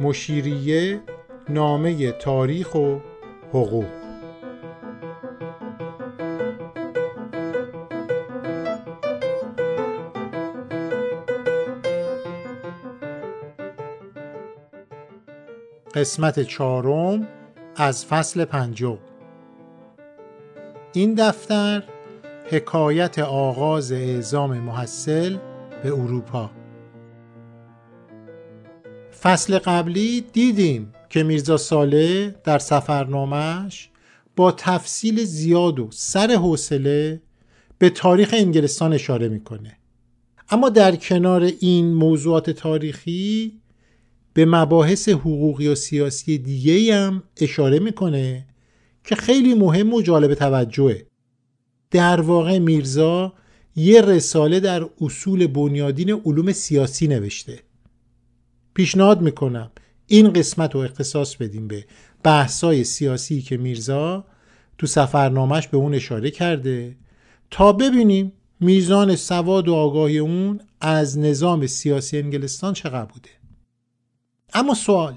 مشیریه نامه تاریخ و حقوق. قسمت چهارم از فصل پنجم. این دفتر حکایت آغاز اعزام محصل به اروپا. فصل قبلی دیدیم که میرزا ساله در سفرنامهش با تفصیل زیاد و سر حوصله به تاریخ انگلستان اشاره می‌کنه. اما در کنار این موضوعات تاریخی به مباحث حقوقی و سیاسی دیگه هم اشاره می‌کنه که خیلی مهم و جالب توجهه. در واقع میرزا یه رساله در اصول بنیادین علوم سیاسی نوشته. پیشنهاد می‌کنم. این قسمت رو اختصاص بدیم به بحثای سیاسی که میرزا تو سفرنامهش به اون اشاره کرده. تا ببینیم میزان سواد و آگاهی اون از نظام سیاسی انگلستان چقدر بوده. اما سوال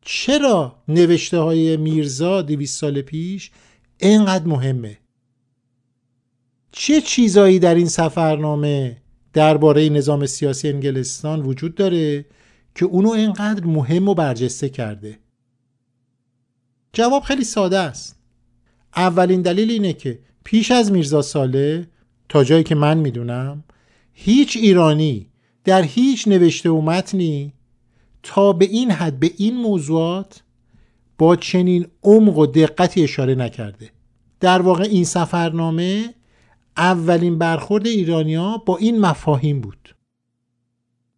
چرا نوشته های میرزا دویست سال پیش اینقدر مهمه؟ چه چیزایی در این سفرنامه درباره نظام سیاسی انگلستان وجود داره که اونو اینقدر مهم و برجسته کرده. جواب خیلی ساده است. اولین دلیل اینه که پیش از میرزا ساله تا جایی که من می‌دونم هیچ ایرانی در هیچ نوشته و متنی تا به این حد به این موضوعات با چنین عمق و دقتی اشاره نکرده. در واقع این سفرنامه اولین برخورد ایرانیا با این مفاهیم بود.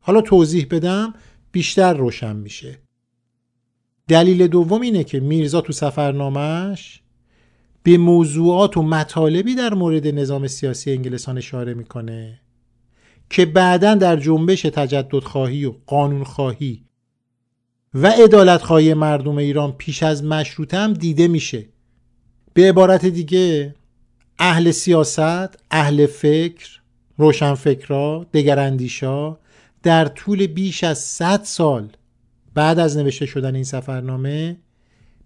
حالا توضیح بدم بیشتر روشن میشه. دلیل دوم اینه که میرزا تو سفرنامهش به موضوعات و مطالبی در مورد نظام سیاسی انگلستان اشاره می‌کنه که بعدا در جنبش تجدد خواهی و قانون خواهی و عدالت خواهی مردم ایران پیش از مشروطه هم دیده میشه. به عبارت دیگه اهل سیاست، اهل فکر، روشنفکرا، دگراندیشا در طول بیش از 100 سال بعد از نوشته شدن این سفرنامه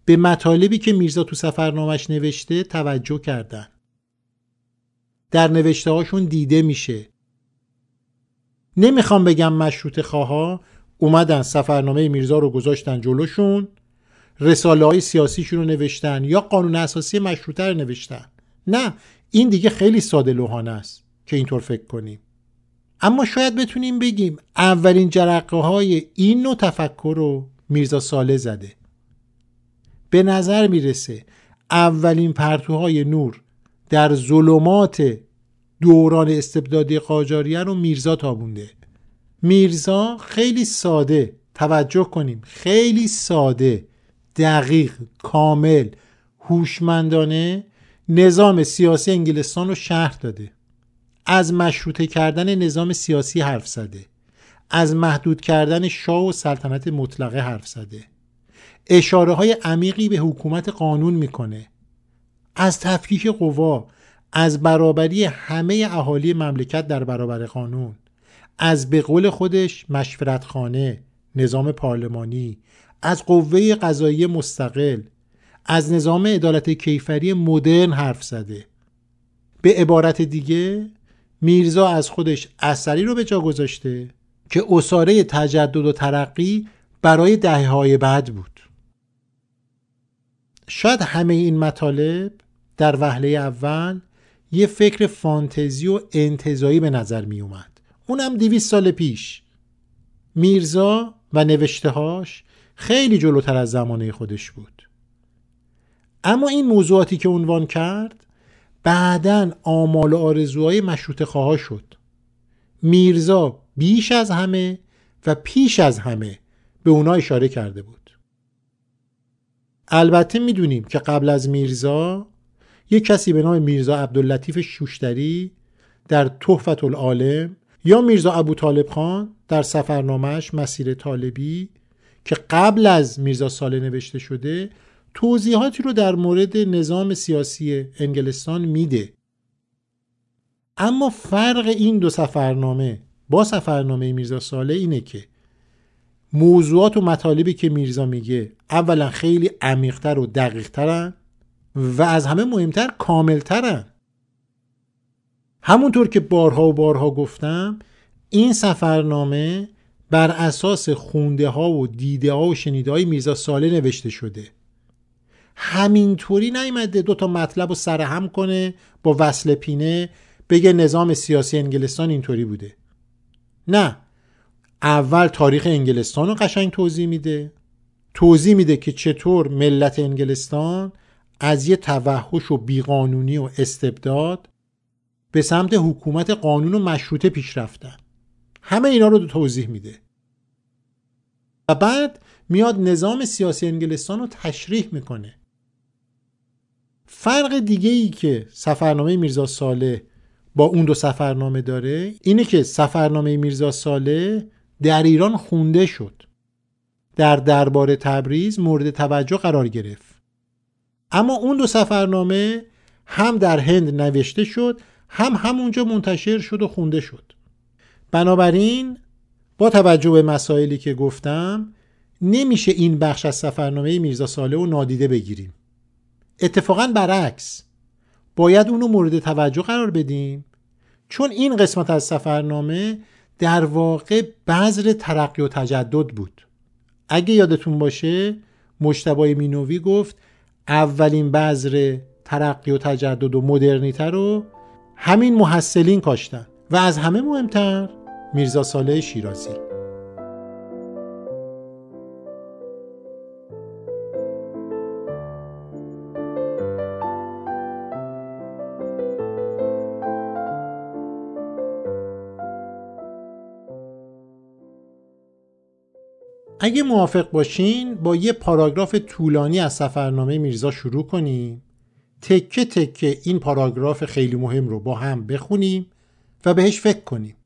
به مطالبی که میرزا تو سفرنامهش نوشته توجه کردن. در نوشته هاشون دیده میشه. نمی‌خوام بگم مشروط خواها اومدن سفرنامه میرزا رو گذاشتن جلوشون رساله های سیاسیشون رو نوشتن یا قانون اساسی مشروطه رو نوشتن. نه این دیگه خیلی ساده لوحانه است که اینطور فکر کنیم. اما شاید بتونیم بگیم اولین جرقه های این نوع تفکر رو میرزا ساله زده. به نظر می‌رسه اولین پرتوهای نور در ظلمات دوران استبدادی قاجاریه رو میرزا تابونده. میرزا خیلی ساده توجه کنیم خیلی ساده دقیق کامل هوشمندانه نظام سیاسی انگلستان رو شرح داده. از مشروطه کردن نظام سیاسی حرف زده. از محدود کردن شاه و سلطنت مطلقه حرف زده. اشاره های عمیقی به حکومت قانون می‌کنه. از تفکیک قوا از برابری همه اهالی مملکت در برابر قانون. از به قول خودش مشورتخانه نظام پارلمانی. از قوه قضایی مستقل. از نظام عدالت کیفری مدرن حرف زده. به عبارت دیگه میرزا از خودش اثری رو به جا گذاشته که اساره تجدد و ترقی برای دهه های بعد بود. شاید همه این مطالب در وهله اول یه فکر فانتزی و انتظایی به نظر می اومد اونم دیویس سال پیش. میرزا و نوشتهاش خیلی جلوتر از زمانه خودش بود. اما این موضوعاتی که عنوان کرد بعدا آمال و آرزوهای مشروط خواه شد. میرزا بیش از همه و پیش از همه به اونا اشاره کرده بود. البته می‌دونیم که قبل از میرزا یک کسی به نام میرزا عبداللطیف شوشتری در تحفت العالم یا میرزا ابو طالب خان در سفرنامهش مسیر طالبی که قبل از میرزا ساله نوشته شده توضیحاتی رو در مورد نظام سیاسی انگلستان میده. اما فرق این دو سفرنامه با سفرنامه میرزا ساله اینه که موضوعات و مطالبی که میرزا میگه اولا خیلی عمیقتر و دقیقترن و از همه مهمتر کاملترن. همونطور که بارها و بارها گفتم این سفرنامه بر اساس خونده ها و دیده ها و شنیده های میرزا ساله نوشته شده. همینطوری نیمده دو تا مطلب رو سرهم کنه با وصل پینه بگه نظام سیاسی انگلستان اینطوری بوده. نه. اول تاریخ انگلستان رو قشنگ توضیح میده. توضیح میده که چطور ملت انگلستان از یه توحش و بیقانونی و استبداد به سمت حکومت قانون و مشروطه پیش رفتن. همه اینا رو توضیح میده. و بعد میاد نظام سیاسی انگلستان رو تشریح می‌کنه. فرق دیگه ای که سفرنامه میرزا ساله با اون دو سفرنامه داره اینه که سفرنامه میرزا ساله در ایران خونده شد. در دربار تبریز مورد توجه قرار گرفت. اما اون دو سفرنامه هم در هند نوشته شد هم همونجا منتشر شد و خونده شد. بنابراین با توجه به مسائلی که گفتم نمیشه این بخش از سفرنامه میرزا ساله و نادیده بگیریم. اتفاقا برعکس. باید اونو مورد توجه قرار بدیم چون این قسمت از سفرنامه در واقع بذر ترقی و تجدد بود. اگه یادتون باشه مشتبای مینوی گفت اولین بذر ترقی و تجدد و مدرنیته رو همین محصلین کاشتن و از همه مهمتر میرزا ساله شیرازی. اگه موافق باشین با یه پاراگراف طولانی از سفرنامه میرزا شروع کنیم. تکه تکه این پاراگراف خیلی مهم رو با هم بخونیم و بهش فکر کنیم.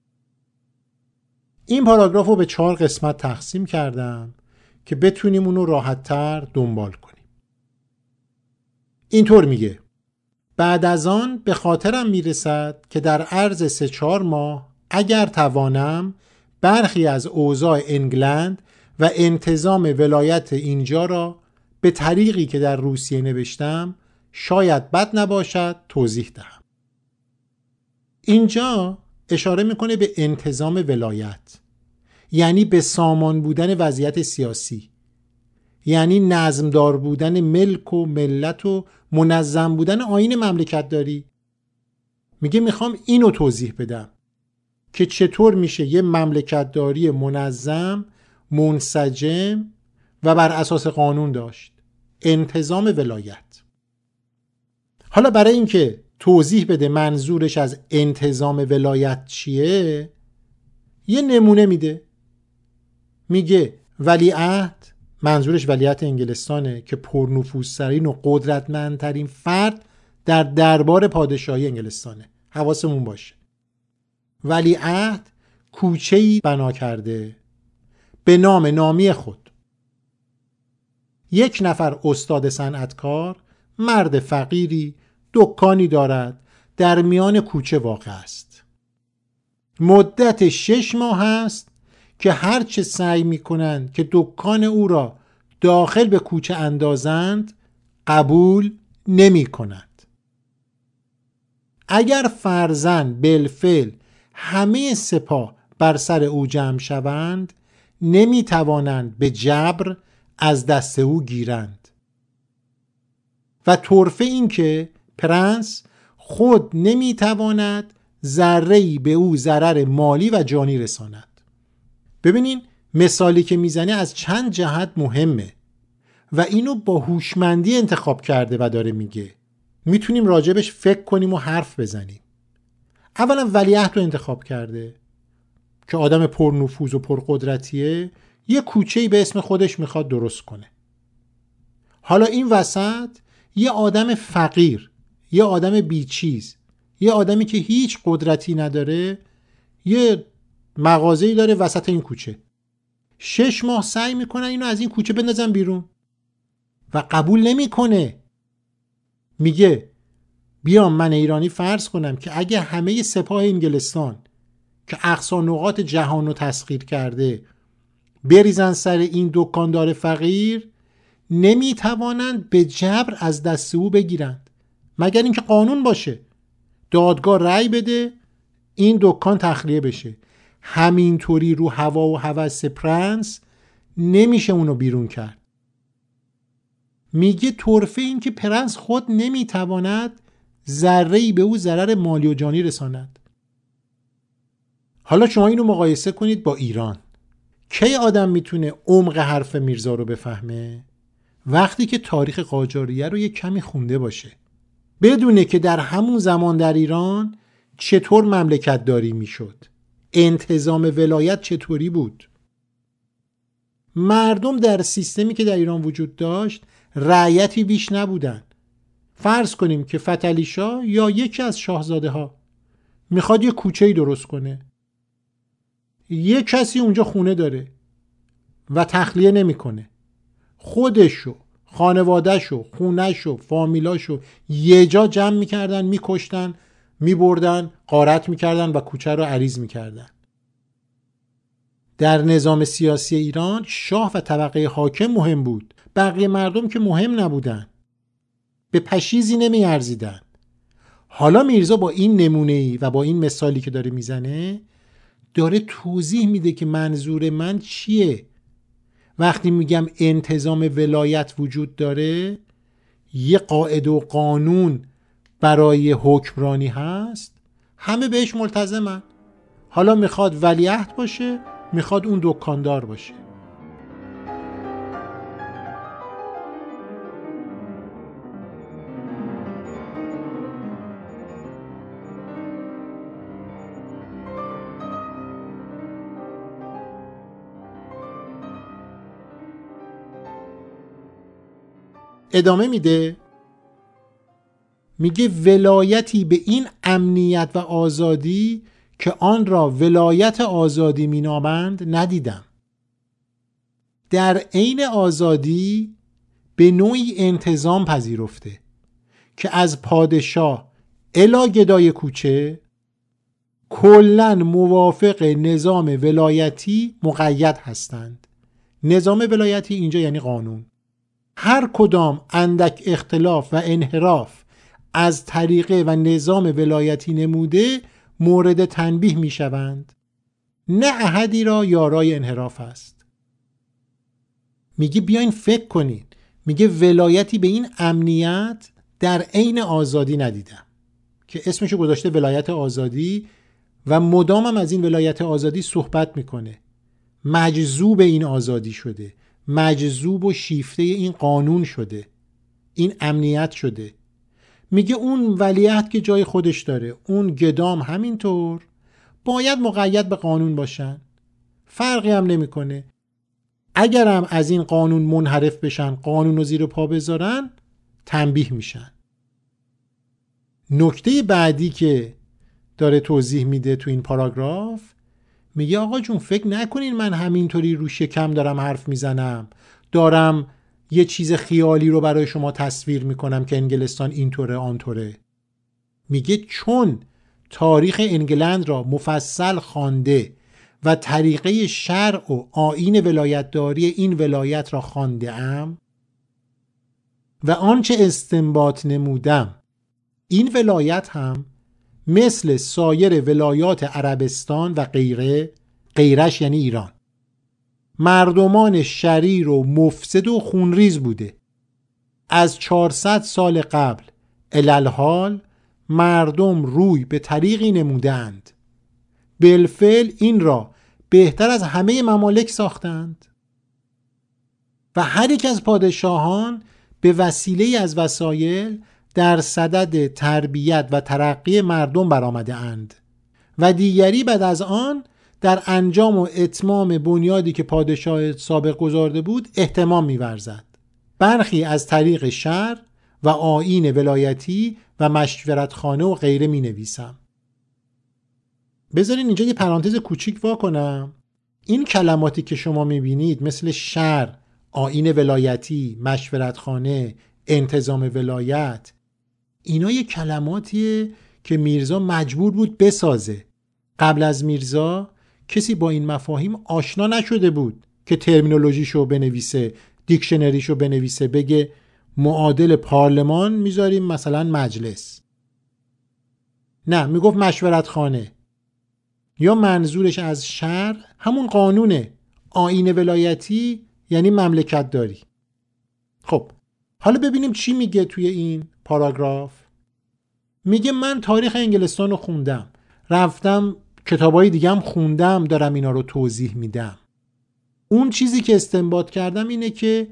این پاراگراف رو به چهار قسمت تقسیم کردم که بتونیم اونو راحتتر دنبال کنیم. اینطور میگه. بعد از آن به خاطرم می‌رسد که در عرض سه چهار ماه اگر توانم برخی از اوضاع انگلند و انتظام ولایت اینجا را به طریقی که در روسیه نوشتم شاید بد نباشد توضیح دهم. اینجا اشاره می‌کنه به انتظام ولایت یعنی به سامان بودن وضعیت سیاسی یعنی نظمدار بودن ملک و ملت و منظم بودن آین مملکت داری. میگه می‌خوام اینو توضیح بدم که چطور میشه یه مملکت داری منظم منسجم و بر اساس قانون داشت. انتظام ولایت. حالا برای اینکه توضیح بده منظورش از انتظام ولایت چیه یه نمونه میده. میگه ولیعهد منظورش ولیت انگلستانه که پرنفوذترین و قدرتمندترین فرد در دربار پادشاهی انگلستانه. حواسمون باشه. ولیعهد کوچه بنا کرده. به نام نامی خود. یک نفر استاد صنعتکار مرد فقیری دکانی دارد در میان کوچه واقع است. مدت شش ماه است که هرچه سعی می کنند که دکان او را داخل به کوچه اندازند قبول نمی کند اگر فرزن بلفل همه سپاه بر سر او جمع شوند نمی توانند به جبر از دست او گیرند. و طرفه این که پرنس خود نمی تواند ذره به او ضرر مالی و جانی رساند. ببینین مثالی که می‌زنه از چند جهت مهمه و اینو با هوشمندی انتخاب کرده و داره میگه. می‌تونیم راجبش فکر کنیم و حرف بزنیم. اولا ولیعهد رو انتخاب کرده. که آدم پرنفوذ و پرقدرتیه یه کوچه به اسم خودش می‌خواد درست کنه. حالا این وسط یه آدم فقیر یه آدم بیچیز یه آدمی که هیچ قدرتی نداره یه مغازه‌ای داره وسط این کوچه. شش ماه سعی می‌کنن اینو از این کوچه بندازن بیرون. و قبول نمی‌کنه. میگه بیام من ایرانی فرض کنم که اگه همه سپاه انگلستان که اقصا نقاط جهان رو تسخیر کرده. بریزن سر این دکاندار فقیر نمی‌توانند به جبر از دست او بگیرند. مگر اینکه قانون باشه. دادگاه رأی بده این دکان تخلیه بشه. همینطوری رو هوا و هوس پرنس نمیشه اونو بیرون کرد. میگه طرفه این که پرنس خود نمی‌تواند ذره به او ضرر مالی و جانی رساند. حالا شما اینو مقایسه کنید با ایران. کی آدم می‌تونه عمق حرف میرزا رو بفهمه؟ وقتی که تاریخ قاجاریه رو یه کمی خونده باشه. بدونه که در همون زمان در ایران چطور مملکت داری می‌شد. انتظام ولایت چطوری بود؟ مردم در سیستمی که در ایران وجود داشت رعیتی بیش نبودن. فرض کنیم که فتلی یا یکی از شاهزاده ها می‌خواد یه کوچه ای درست کنه. یه کسی اونجا خونه داره و تخلیه نمی‌کنه. خودشو خانوادهشو خونهشو فامیلاشو یه جا جمع می‌کردن میکشتن میبردن قارت می‌کردن و کوچه رو عریض می‌کردن. در نظام سیاسی ایران شاه و طبقه حاکم مهم بود. بقیه مردم که مهم نبودن. به پشیزی نمیارزیدن. حالا میرزا با این نمونه ای و با این مثالی که داره می‌زنه داره توضیح میده که منظور من چیه. وقتی میگم انتظام ولایت وجود داره یه قاعده و قانون برای حکمرانی هست. همه بهش ملتزمن. حالا می‌خواد ولیعهد باشه می‌خواد اون دکاندار باشه. ادامه میده؟ میگه ولایتی به این امنیت و آزادی که آن را ولایت آزادی مینامند ندیدم. در عین آزادی به نوعی انتظام پذیرفته که از پادشاه الا گدای کوچه کلا موافق نظام ولایتی مقید هستند. نظام ولایتی اینجا یعنی قانون. هر کدام اندک اختلاف و انحراف از طریقه و نظام ولایتی نموده مورد تنبیه می شوند. نه احدی را یارای انحراف است. میگه بیاین فکر کنید میگه ولایتی به این امنیت در عین آزادی ندیدم. که اسمشو گذاشته ولایت آزادی و مدامم از این ولایت آزادی صحبت می‌کنه. مجذوب این آزادی شده. مجذوب و شیفته این قانون شده. این امنیت شده. میگه اون ولیعت که جای خودش داره اون گدام همینطور. باید مقید به قانون باشن. فرقی هم نمی‌کنه. اگرم از این قانون منحرف بشن قانون رو زیر پا بذارن تنبیه میشن. نکته بعدی که داره توضیح میده تو این پاراگراف میگه آقا جون فکر نکنین من همینطوری رو شکم دارم حرف می‌زنم. دارم یه چیز خیالی رو برای شما تصویر می‌کنم که انگلستان اینطوره آنطوره. میگه چون تاریخ انگلند را مفصل خوانده و طریقه شرع و آین ولایتداری این ولایت را خانده ام و آنچه استنباط نمودم این ولایت هم مثل سایر ولایات عربستان و غیره غیرش یعنی ایران. مردمان شریر و مفسد و خونریز بوده. از 400 سال قبل الالحال مردم روی به طریقی نمودند. بالفعل این را بهتر از همه ممالک ساختند. و هر یک از پادشاهان به وسیله از وسایل در صدد تربیت و ترقی مردم برآمده اند و دیگری بعد از آن در انجام و اتمام بنیادی که پادشاه سابق گذارده بود احتمام میورزد. برخی از طریق شهر و آین ولایتی و مشورتخانه و غیره می نویسم بذارین اینجا یه پرانتز کوچیک وا کنم. این کلماتی که شما می‌بینید مثل شهر آین ولایتی مشورتخانه انتظام ولایت اینا یه کلماتیه که میرزا مجبور بود بسازه. قبل از میرزا کسی با این مفاهیم آشنا نشده بود که ترمینولوژیشو بنویسه دیکشنریشو بنویسه بگه معادل پارلمان می‌ذاریم مثلا مجلس. نه می‌گفت مشورت خانه یا منظورش از شهر همون قانونه. آین ولایتی یعنی مملکت داری خب حالا ببینیم چی میگه توی این پاراگراف. میگه من تاریخ انگلستان رو خوندم. رفتم کتابای دیگه هم خوندم دارم اینا رو توضیح میدم. اون چیزی که استنباط کردم اینه که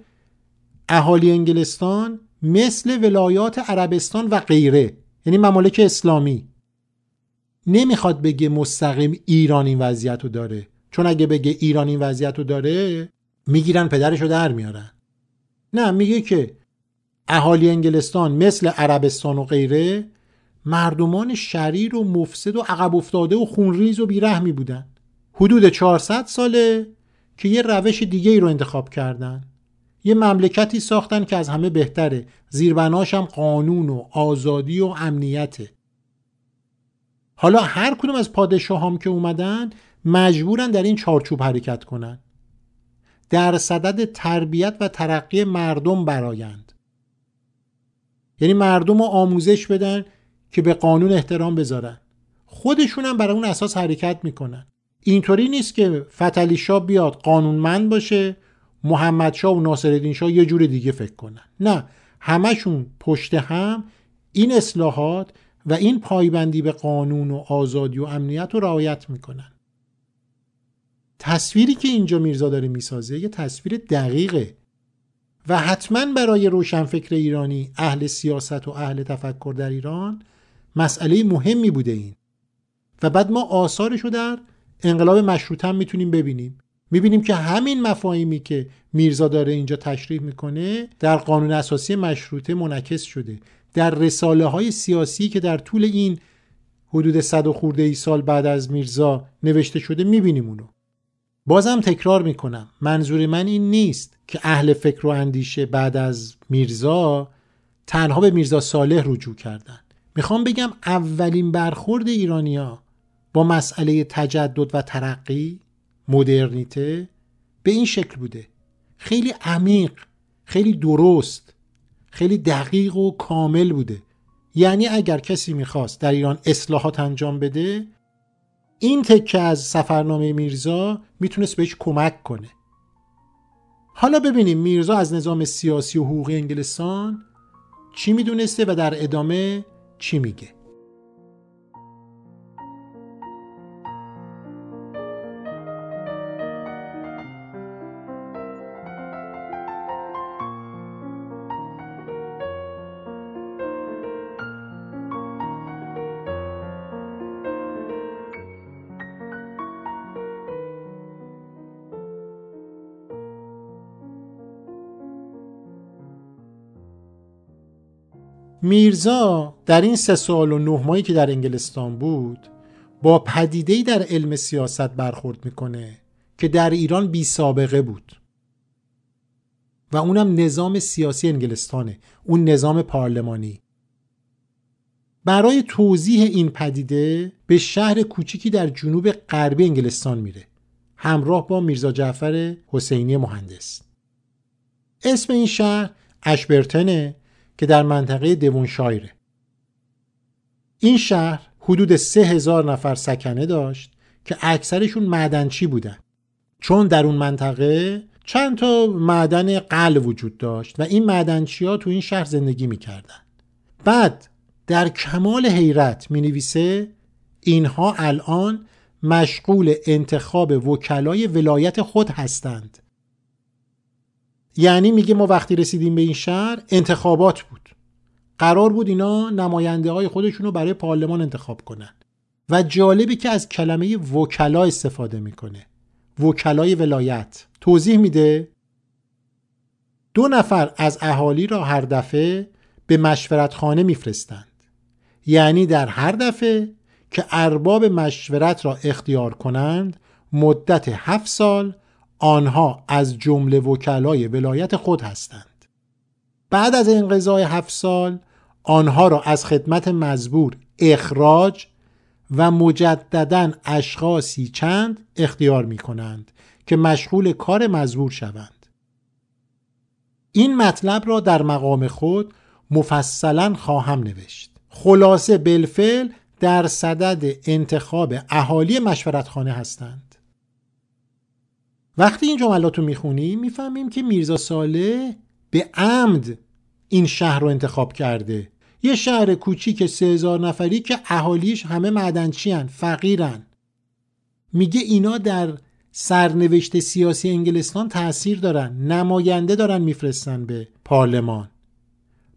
اهالی انگلستان مثل ولایات عربستان و غیره یعنی ممالک اسلامی نمی‌خواد بگه مستقیم ایران این وضعیت رو داره. چون اگه بگه ایران این وضعیت رو داره می‌گیرن پدرش رو در میارن. نه میگه که اهالی انگلستان مثل عربستان و غیره مردمان شریر و مفسد و عقب افتاده و خونریز و بیرحمی بودن. حدود 400 ساله که یه روش دیگه ای رو انتخاب کردن. یه مملکتی ساختن که از همه بهتره. زیربناش هم قانون و آزادی و امنیته. حالا هر کدوم از پادشاه که اومدن مجبورن در این چارچوب حرکت کنن. در صدد تربیت و ترقی مردم برایند یعنی مردم رو آموزش بدن که به قانون احترام بذارن. خودشون هم برای اون اساس حرکت می‌کنن. اینطوری نیست که فتلی شاه بیاد قانونمند باشه محمد شاه و ناصرالدین شاه یه جور دیگه فکر کنن. نه همشون پشت هم این اصلاحات و این پایبندی به قانون و آزادی و امنیت رو رعایت می‌کنن. تصویری که اینجا میرزا داره می‌سازه یه تصویر دقیقه. و حتما برای روشنفکر ایرانی اهل سیاست و اهل تفکر در ایران مسئله مهمی بوده این. و بعد ما آثارش رو در انقلاب مشروطه هم می‌تونیم ببینیم. می‌بینیم که همین مفاهیمی که میرزا داره اینجا تشریح می‌کنه در قانون اساسی مشروطه منعکس شده. در رساله های سیاسی که در طول این حدود صد و خورده ای سال بعد از میرزا نوشته شده می‌بینیم اونو. بازم تکرار می‌کنم. منظور من این نیست که اهل فکر و اندیشه بعد از میرزا تنها به میرزا صالح رجوع کردن. می‌خوام بگم اولین برخورد ایرانیا با مسئله تجدد و ترقی مدرنیته به این شکل بوده. خیلی عمیق خیلی درست خیلی دقیق و کامل بوده. یعنی اگر کسی می‌خواست در ایران اصلاحات انجام بده این تکه از سفرنامه میرزا می‌تونست بهش کمک کنه. حالا ببینیم میرزا از نظام سیاسی و حقوقی انگلستان چی می‌دونسته و در ادامه چی میگه. میرزا در این سه سال و نه ماهی که در انگلستان بود با پدیدهی در علم سیاست برخورد می‌کنه که در ایران بی سابقه بود. و اونم نظام سیاسی انگلستانه اون نظام پارلمانی. برای توضیح این پدیده به شهر کوچیکی در جنوب غربی انگلستان میره. همراه با میرزا جعفر حسینی مهندس. اسم این شهر اشبرتنه. که در منطقه دوونشایره. این شهر حدود سه هزار نفر سکنه داشت که اکثرشون معدنچی بودن. چون در اون منطقه چند تا معدن قل وجود داشت و این معدنچی ها تو این شهر زندگی می‌کردن. بعد در کمال حیرت می نویسه اینها الان مشغول انتخاب وکلای ولایت خود هستند. یعنی میگه ما وقتی رسیدیم به این شهر انتخابات بود. قرار بود اینا نماینده های خودشون رو برای پارلمان انتخاب کنن. و جالبی که از کلمه وکلا استفاده می‌کنه. وکلای ولایت. توضیح میده؟ دو نفر از اهالی را هر دفعه به مشورت خانه میفرستند. یعنی در هر دفعه که ارباب مشورت را اختیار کنند مدت هفت سال آنها از جمله وکلای ولایت خود هستند. بعد از انقضای هفت سال آنها را از خدمت مزبور اخراج و مجددا اشخاصی چند اختیار می کنند که مشغول کار مزبور شوند. این مطلب را در مقام خود مفصلا خواهم نوشت. خلاصه بلفل در صدد انتخاب اهالی مشورتخانه هستند. وقتی این جملات رو می‌خونیم می‌فهمیم که میرزا ساله به عمد این شهر رو انتخاب کرده. یه شهر کوچیک سه هزار نفری که اهالیش همه معدنچی هن، فقیرن. میگه اینا در سرنوشت سیاسی انگلستان تاثیر دارن نماینده دارن میفرستن به پارلمان.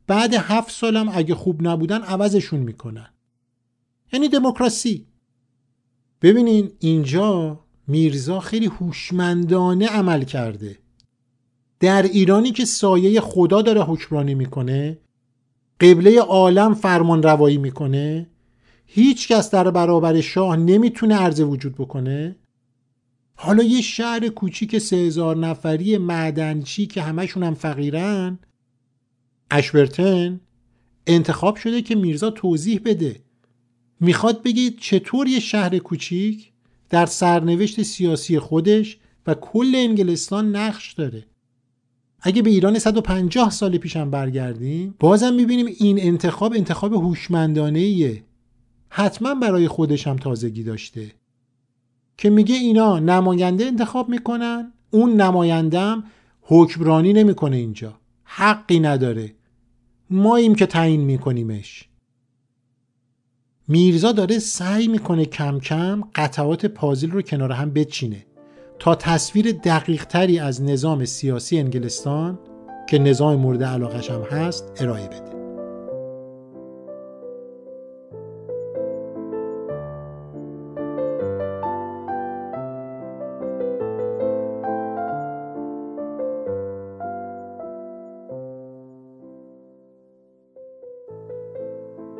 بعد هفت سالم اگه خوب نبودن عوضشون می‌کنن. یعنی دموکراسی. ببینین اینجا میرزا خیلی هوشمندانه عمل کرده. در ایرانی که سایه خدا داره حکمرانی می‌کنه قبله عالم فرمان روایی می‌کنه هیچ کس در برابر شاه نمی‌تونه عرض وجود بکنه. حالا یه شهر کوچیک سه هزار نفری معدنچی که همشون هم فقیرن اشورتن انتخاب شده که میرزا توضیح بده. می‌خواد بگید چطور یه شهر کوچیک در سرنوشت سیاسی خودش و کل انگلستان نقش داره. اگه به ایران 150 سال پیشم برگردیم بازم می‌بینیم این انتخاب انتخاب هوشمندانه ایه حتما برای خودش هم تازگی داشته. که میگه اینا نماینده انتخاب می‌کنن اون نمایندم حکمرانی نمی‌کنه اینجا. حقی نداره. ماییم که تعیین میکنیمش. میرزا داره سعی می‌کنه کم کم قطعات پازل رو کنار هم بچینه تا تصویر دقیق تری از نظام سیاسی انگلستان که نظام مورد علاقش هم هست ارائه بده.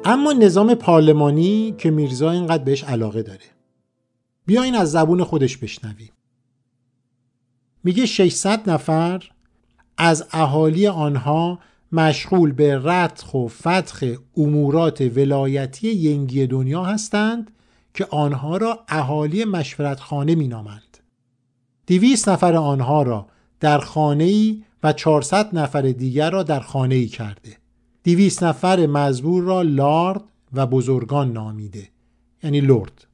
اما نظام پارلمانی که میرزا اینقدر بهش علاقه داره بیاین از زبون خودش بشنویم میگه 600 نفر از اهالی آنها مشغول به رتخ و فتخ امورات ولایتی ینگی دنیا هستند که آنها را اهالی مشورتخانه مینامند. دویست نفر آنها را در خانه ای و 400 نفر دیگر را در خانه ای کرده. دویست نفر مزبور را لارد و بزرگان نامیده یعنی لرد.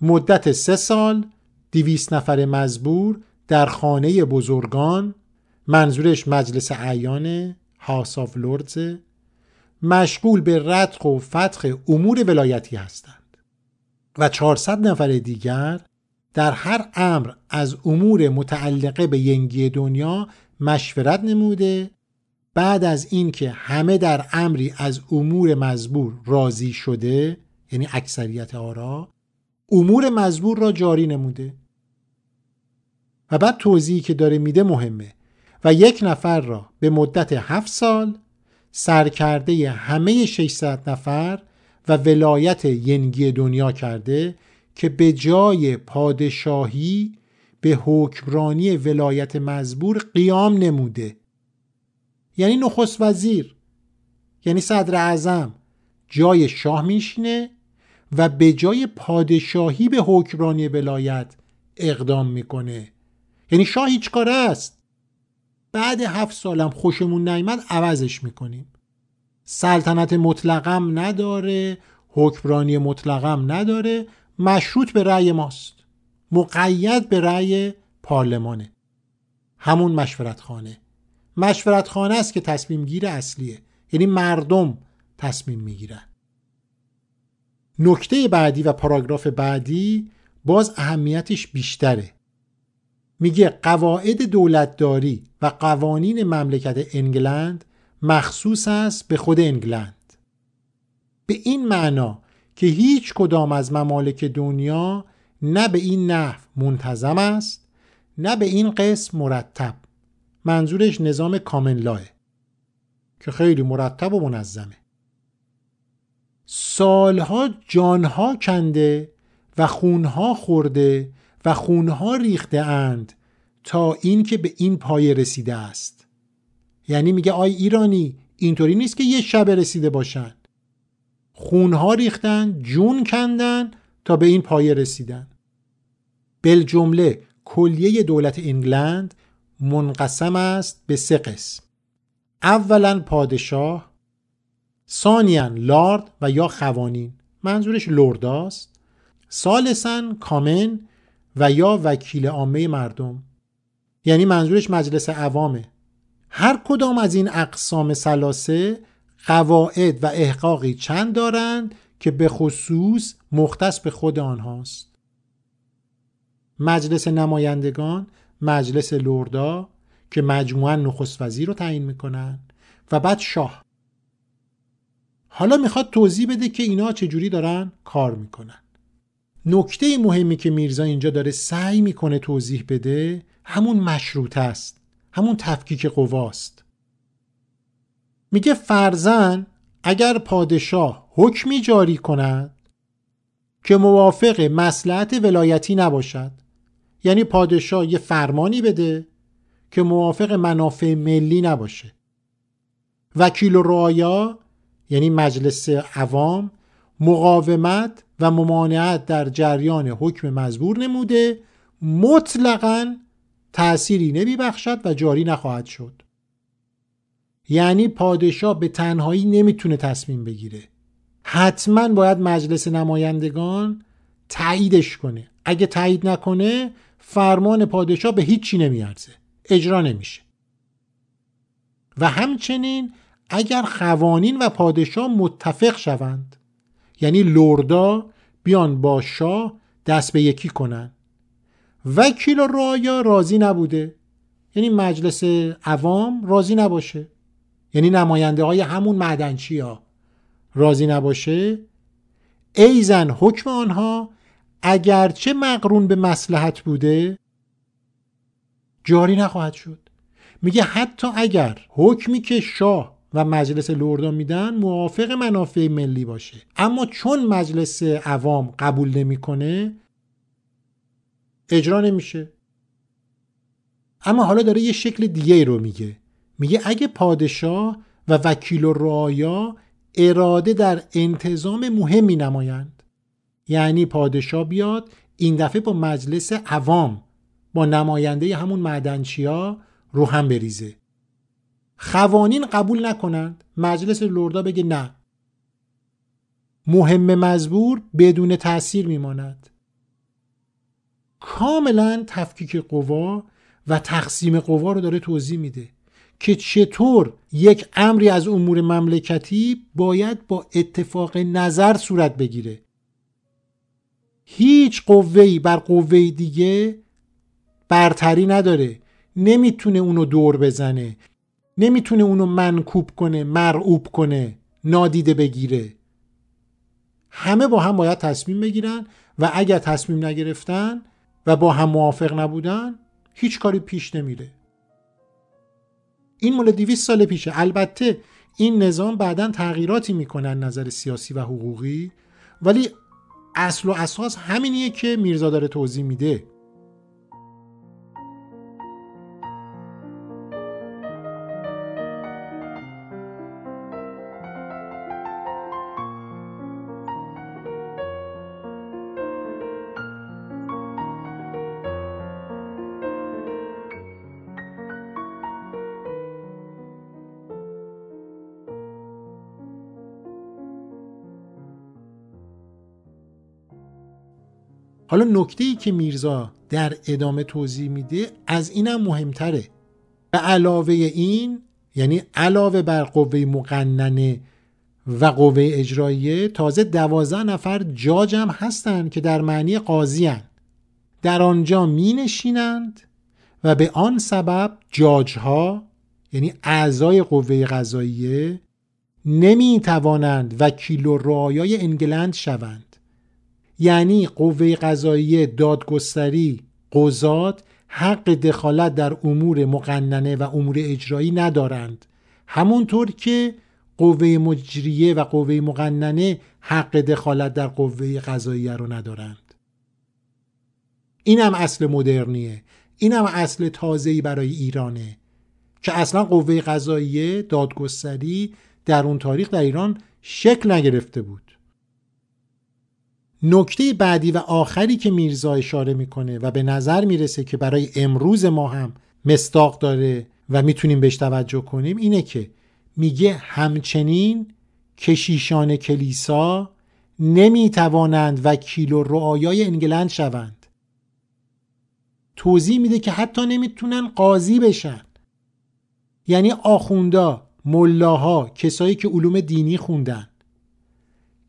مدت سه سال دویست نفر مزبور در خانه بزرگان منظورش مجلس اعیان House of Lords مشغول به رتق و فتق امور ولایتی هستند و 400 نفر دیگر در هر امر از امور متعلقه به ینگی دنیا مشورت نموده بعد از اینکه همه در امری از امور مزبور راضی شده یعنی اکثریت آرا امور مزبور را جاری نموده. و بعد توضیحی که داره میده مهمه. و یک نفر را به مدت هفت سال سرکرده همه 600 نفر و ولایت ینگی دنیا کرده که به جای پادشاهی به حکمرانی ولایت مزبور قیام نموده. یعنی نخست وزیر یعنی صدر اعظم. جای شاه میشینه و به جای پادشاهی به حکمرانی ولایت اقدام می‌کنه. یعنی شاه هیچ کاره است. بعد هفت سالم خوشمون نیامد عوضش می‌کنیم. سلطنت مطلقم نداره حکمرانی مطلقم نداره مشروط به رأی ماست. مقید به رأی پارلمانه. همون مشورت خانه مشورت خانه است که تصمیم گیر اصلیه. یعنی مردم تصمیم می‌گیرن. نکته بعدی و پاراگراف بعدی باز اهمیتش بیشتره. میگه قواعد دولتداری و قوانین مملکت انگلند مخصوص است به خود انگلند. به این معنا که هیچ کدام از ممالک دنیا نه به این نحو منتظم است نه به این قسم مرتب. منظورش نظام کامن لاه که خیلی مرتب و منظمه. سالها جانها کنده و خونها خورده و خونها ریخته اند تا اینکه به این پایه رسیده است. یعنی میگه آی ایرانی اینطوری نیست که یه شب رسیده باشن. خونها ریختن جون کندن تا به این پایه رسیدن. بل جمله کلیه دولت انگلند منقسم است به سه قسم. اولا پادشاه ثانیا لارد و یا خوانین منظورش لرداست سالسا کامن و یا وکیل عامه مردم. یعنی منظورش مجلس عوامه. هر کدام از این اقسام سلاسه قواعد و احقاقی چند دارند که به خصوص مختص به خود آنهاست. مجلس نمایندگان مجلس لردا که مجموعا نخست وزیر رو تعیین می‌کنن و بعد شاه. حالا می‌خواد توضیح بده که اینا چجوری دارن کار می‌کنن. نکته مهمی که میرزا اینجا داره سعی می‌کنه توضیح بده همون مشروط است همون تفکیک قواست. میگه فرزن اگر پادشاه حکمی جاری کند که موافق مسلحت ولایتی نباشد یعنی پادشاه یه فرمانی بده که موافق منافع ملی نباشه. وکیل و رعایا یعنی مجلس عوام مقاومت و ممانعت در جریان حکم مزبور نموده مطلقا تأثیری نمی بخشد و جاری نخواهد شد. یعنی پادشاه به تنهایی نمی‌تونه تصمیم بگیره. حتما باید مجلس نمایندگان تاییدش کنه. اگه تایید نکنه فرمان پادشاه به هیچی نمیارزه. اجرا نمیشه. و همچنین اگر خوانین و پادشاه متفق شوند یعنی لردا بیان با شاه دست به یکی کنن وکیل رایا راضی نبوده. یعنی مجلس عوام راضی نباشه. یعنی نماینده های همون معدنچی ها راضی نباشه. ایزن حکم آنها اگرچه مقرون به مسلحت بوده جاری نخواهد شد. میگه حتی اگر حکمی که شاه و مجلس لردا میدن موافق منافع ملی باشه. اما چون مجلس عوام قبول نمی‌کنه اجرا نمیشه. اما حالا داره یه شکل دیگه رو میگه. میگه اگه پادشاه و وکیل و رعایا اراده در انتظام مهمی نمایند یعنی پادشاه بیاد این دفعه با مجلس عوام با نماینده همون معدنچیا رو هم بریزه. خوانین قبول نکنند مجلس لردا بگه نه. مهم مزبور بدون تاثیر میماند. کاملا تفکیک قوا و تقسیم قوا رو داره توضیح میده که چطور یک امری از امور مملکتی باید با اتفاق نظر صورت بگیره. هیچ قوهی بر قوه دیگه برتری نداره. نمی‌تونه اونو دور بزنه. نمی‌تونه اونو منکوب کنه مرعوب کنه نادیده بگیره. همه با هم باید تصمیم بگیرن و اگر تصمیم نگرفتن و با هم موافق نبودن هیچ کاری پیش نمیره. این مال 200 سال پیشه. البته این نظام بعدا تغییراتی می‌کنن نظر سیاسی و حقوقی ولی اصل و اساس همینیه که میرزا داره توضیح میده. حالا نکته ای که میرزا در ادامه توضیح میده از اینم مهمتره به علاوه این یعنی علاوه بر قوه مقننه و قوه اجراییه تازه دوازده نفر جاج هم هستند که در معنی قاضی. در آنجا می نشینند و به آن سبب جاج ها یعنی اعضای قوه قضاییه نمی توانند وکیل و رعایای انگلند شوند یعنی قوه قضایی دادگستری قضات حق دخالت در امور مقننه و امور اجرایی ندارند. همونطور که قوه مجریه و قوه مقننه حق دخالت در قوه قضاییه رو ندارند. این هم اصل مدرنیه. این هم اصل تازه‌ای برای ایرانه که اصلا قوه قضاییه دادگستری در اون تاریخ در ایران شکل نگرفته بود. نکته بعدی و آخری که میرزا اشاره می‌کنه و به نظر می‌رسه که برای امروز ما هم مستاق داره و می‌تونیم بهش توجه کنیم اینه که میگه همچنین کشیشان کلیسا نمی‌توانند وکیل و رعایای انگلند شوند. توضیح میده که حتی نمی‌تونن قاضی بشن. یعنی آخوندا ملاها کسایی که علوم دینی خوندن.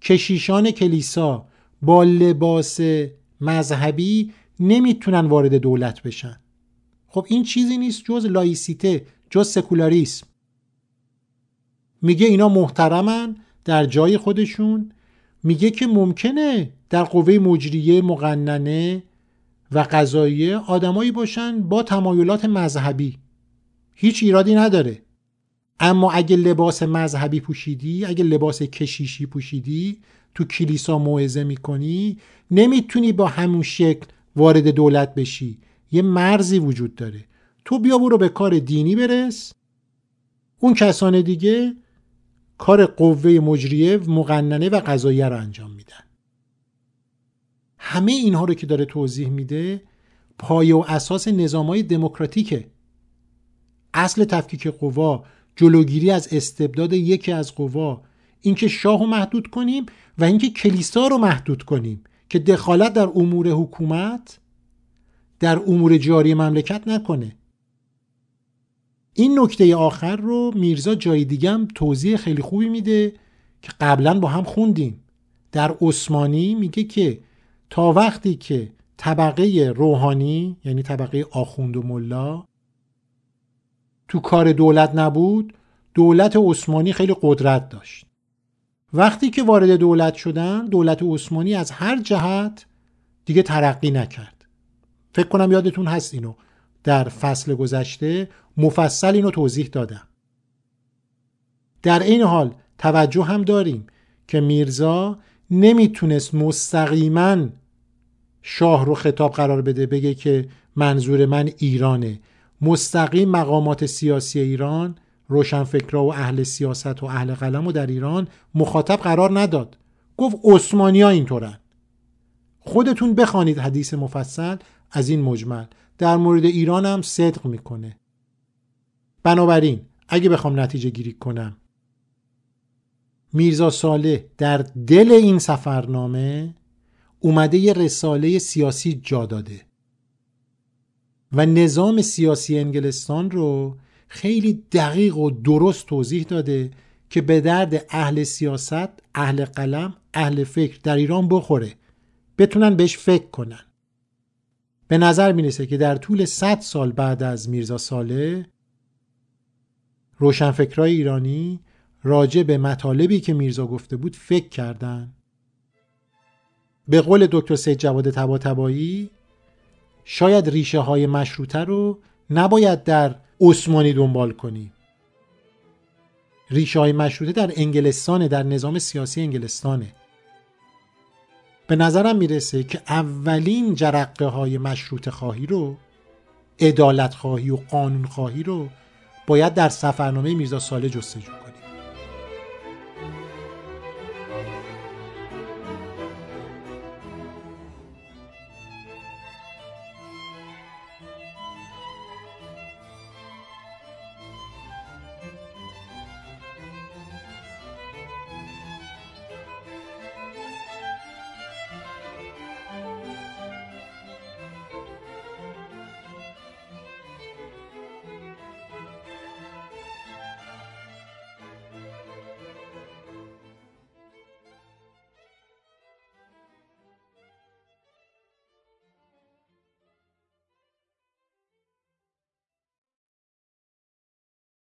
کشیشان کلیسا با لباس مذهبی نمی‌تونن وارد دولت بشن. خب این چیزی نیست جز لایسیته جز سکولاریسم. میگه اینا محترمن در جای خودشون. میگه که ممکنه در قوه مجریه مقننه و قضاییه آدمایی باشن با تمایلات مذهبی. هیچ ایرادی نداره. اما اگه لباس مذهبی پوشیدی اگه لباس کشیشی پوشیدی تو کلیسا موعظه می‌کنی نمی‌تونی با همون شکل وارد دولت بشی. یه مرزی وجود داره. تو بیا برو به کار دینی برس. اون کسان دیگه کار قوه مجریه مقننه و قضاییه رو انجام میدن. همه اینها رو که داره توضیح میده پایه و اساس نظامای دموکراتیکه. اصل تفکیک قوا جلوگیری از استبداد یکی از قوا اینکه شاه رو محدود کنیم و اینکه کلیسا رو محدود کنیم که دخالت در امور حکومت در امور جاری مملکت نکنه. این نکته آخر رو میرزا جای دیگه هم توضیح خیلی خوبی میده که قبلا با هم خوندیم. در عثمانی میگه که تا وقتی که طبقه روحانی یعنی طبقه آخوند و ملا تو کار دولت نبود دولت عثمانی خیلی قدرت داشت. وقتی که وارد دولت شدن دولت عثمانی از هر جهت دیگه ترقی نکرد. فکر کنم یادتون هست اینو. در فصل گذشته مفصل اینو توضیح دادم. در این حال توجه هم داریم که میرزا نمی‌تونست مستقیما شاه رو خطاب قرار بده بگه که منظور من ایرانه. مستقیم مقامات سیاسی ایران روشنفکرا و اهل سیاست و اهل قلم و در ایران مخاطب قرار نداد. گفت عثمانی ها اینطورن. خودتون بخوانید حدیث مفصل از این مجمل. در مورد ایران هم صدق می‌کنه. بنابراین اگه بخوام نتیجه گیری کنم میرزا ساله در دل این سفرنامه اومده یه رساله سیاسی جا داده و نظام سیاسی انگلستان رو خیلی دقیق و درست توضیح داده که به درد اهل سیاست، اهل قلم، اهل فکر در ایران بخوره. بتونن بهش فکر کنن. به نظر می‌رسه که در طول 100 سال بعد از میرزا ساله روشنفکرای ایرانی راجع به مطالبی که میرزا گفته بود فکر کردن. به قول دکتر سید جواد تباتبایی شاید ریشه های مشروطه رو نباید در عثمانی دنبال کنیم ریشه های مشروطه در انگلستانه در نظام سیاسی انگلستانه. به نظرم می‌رسه که اولین جرقه های مشروط خواهی رو ادالت خواهی و قانون خواهی رو باید در سفرنامه میرزا ساله جستجو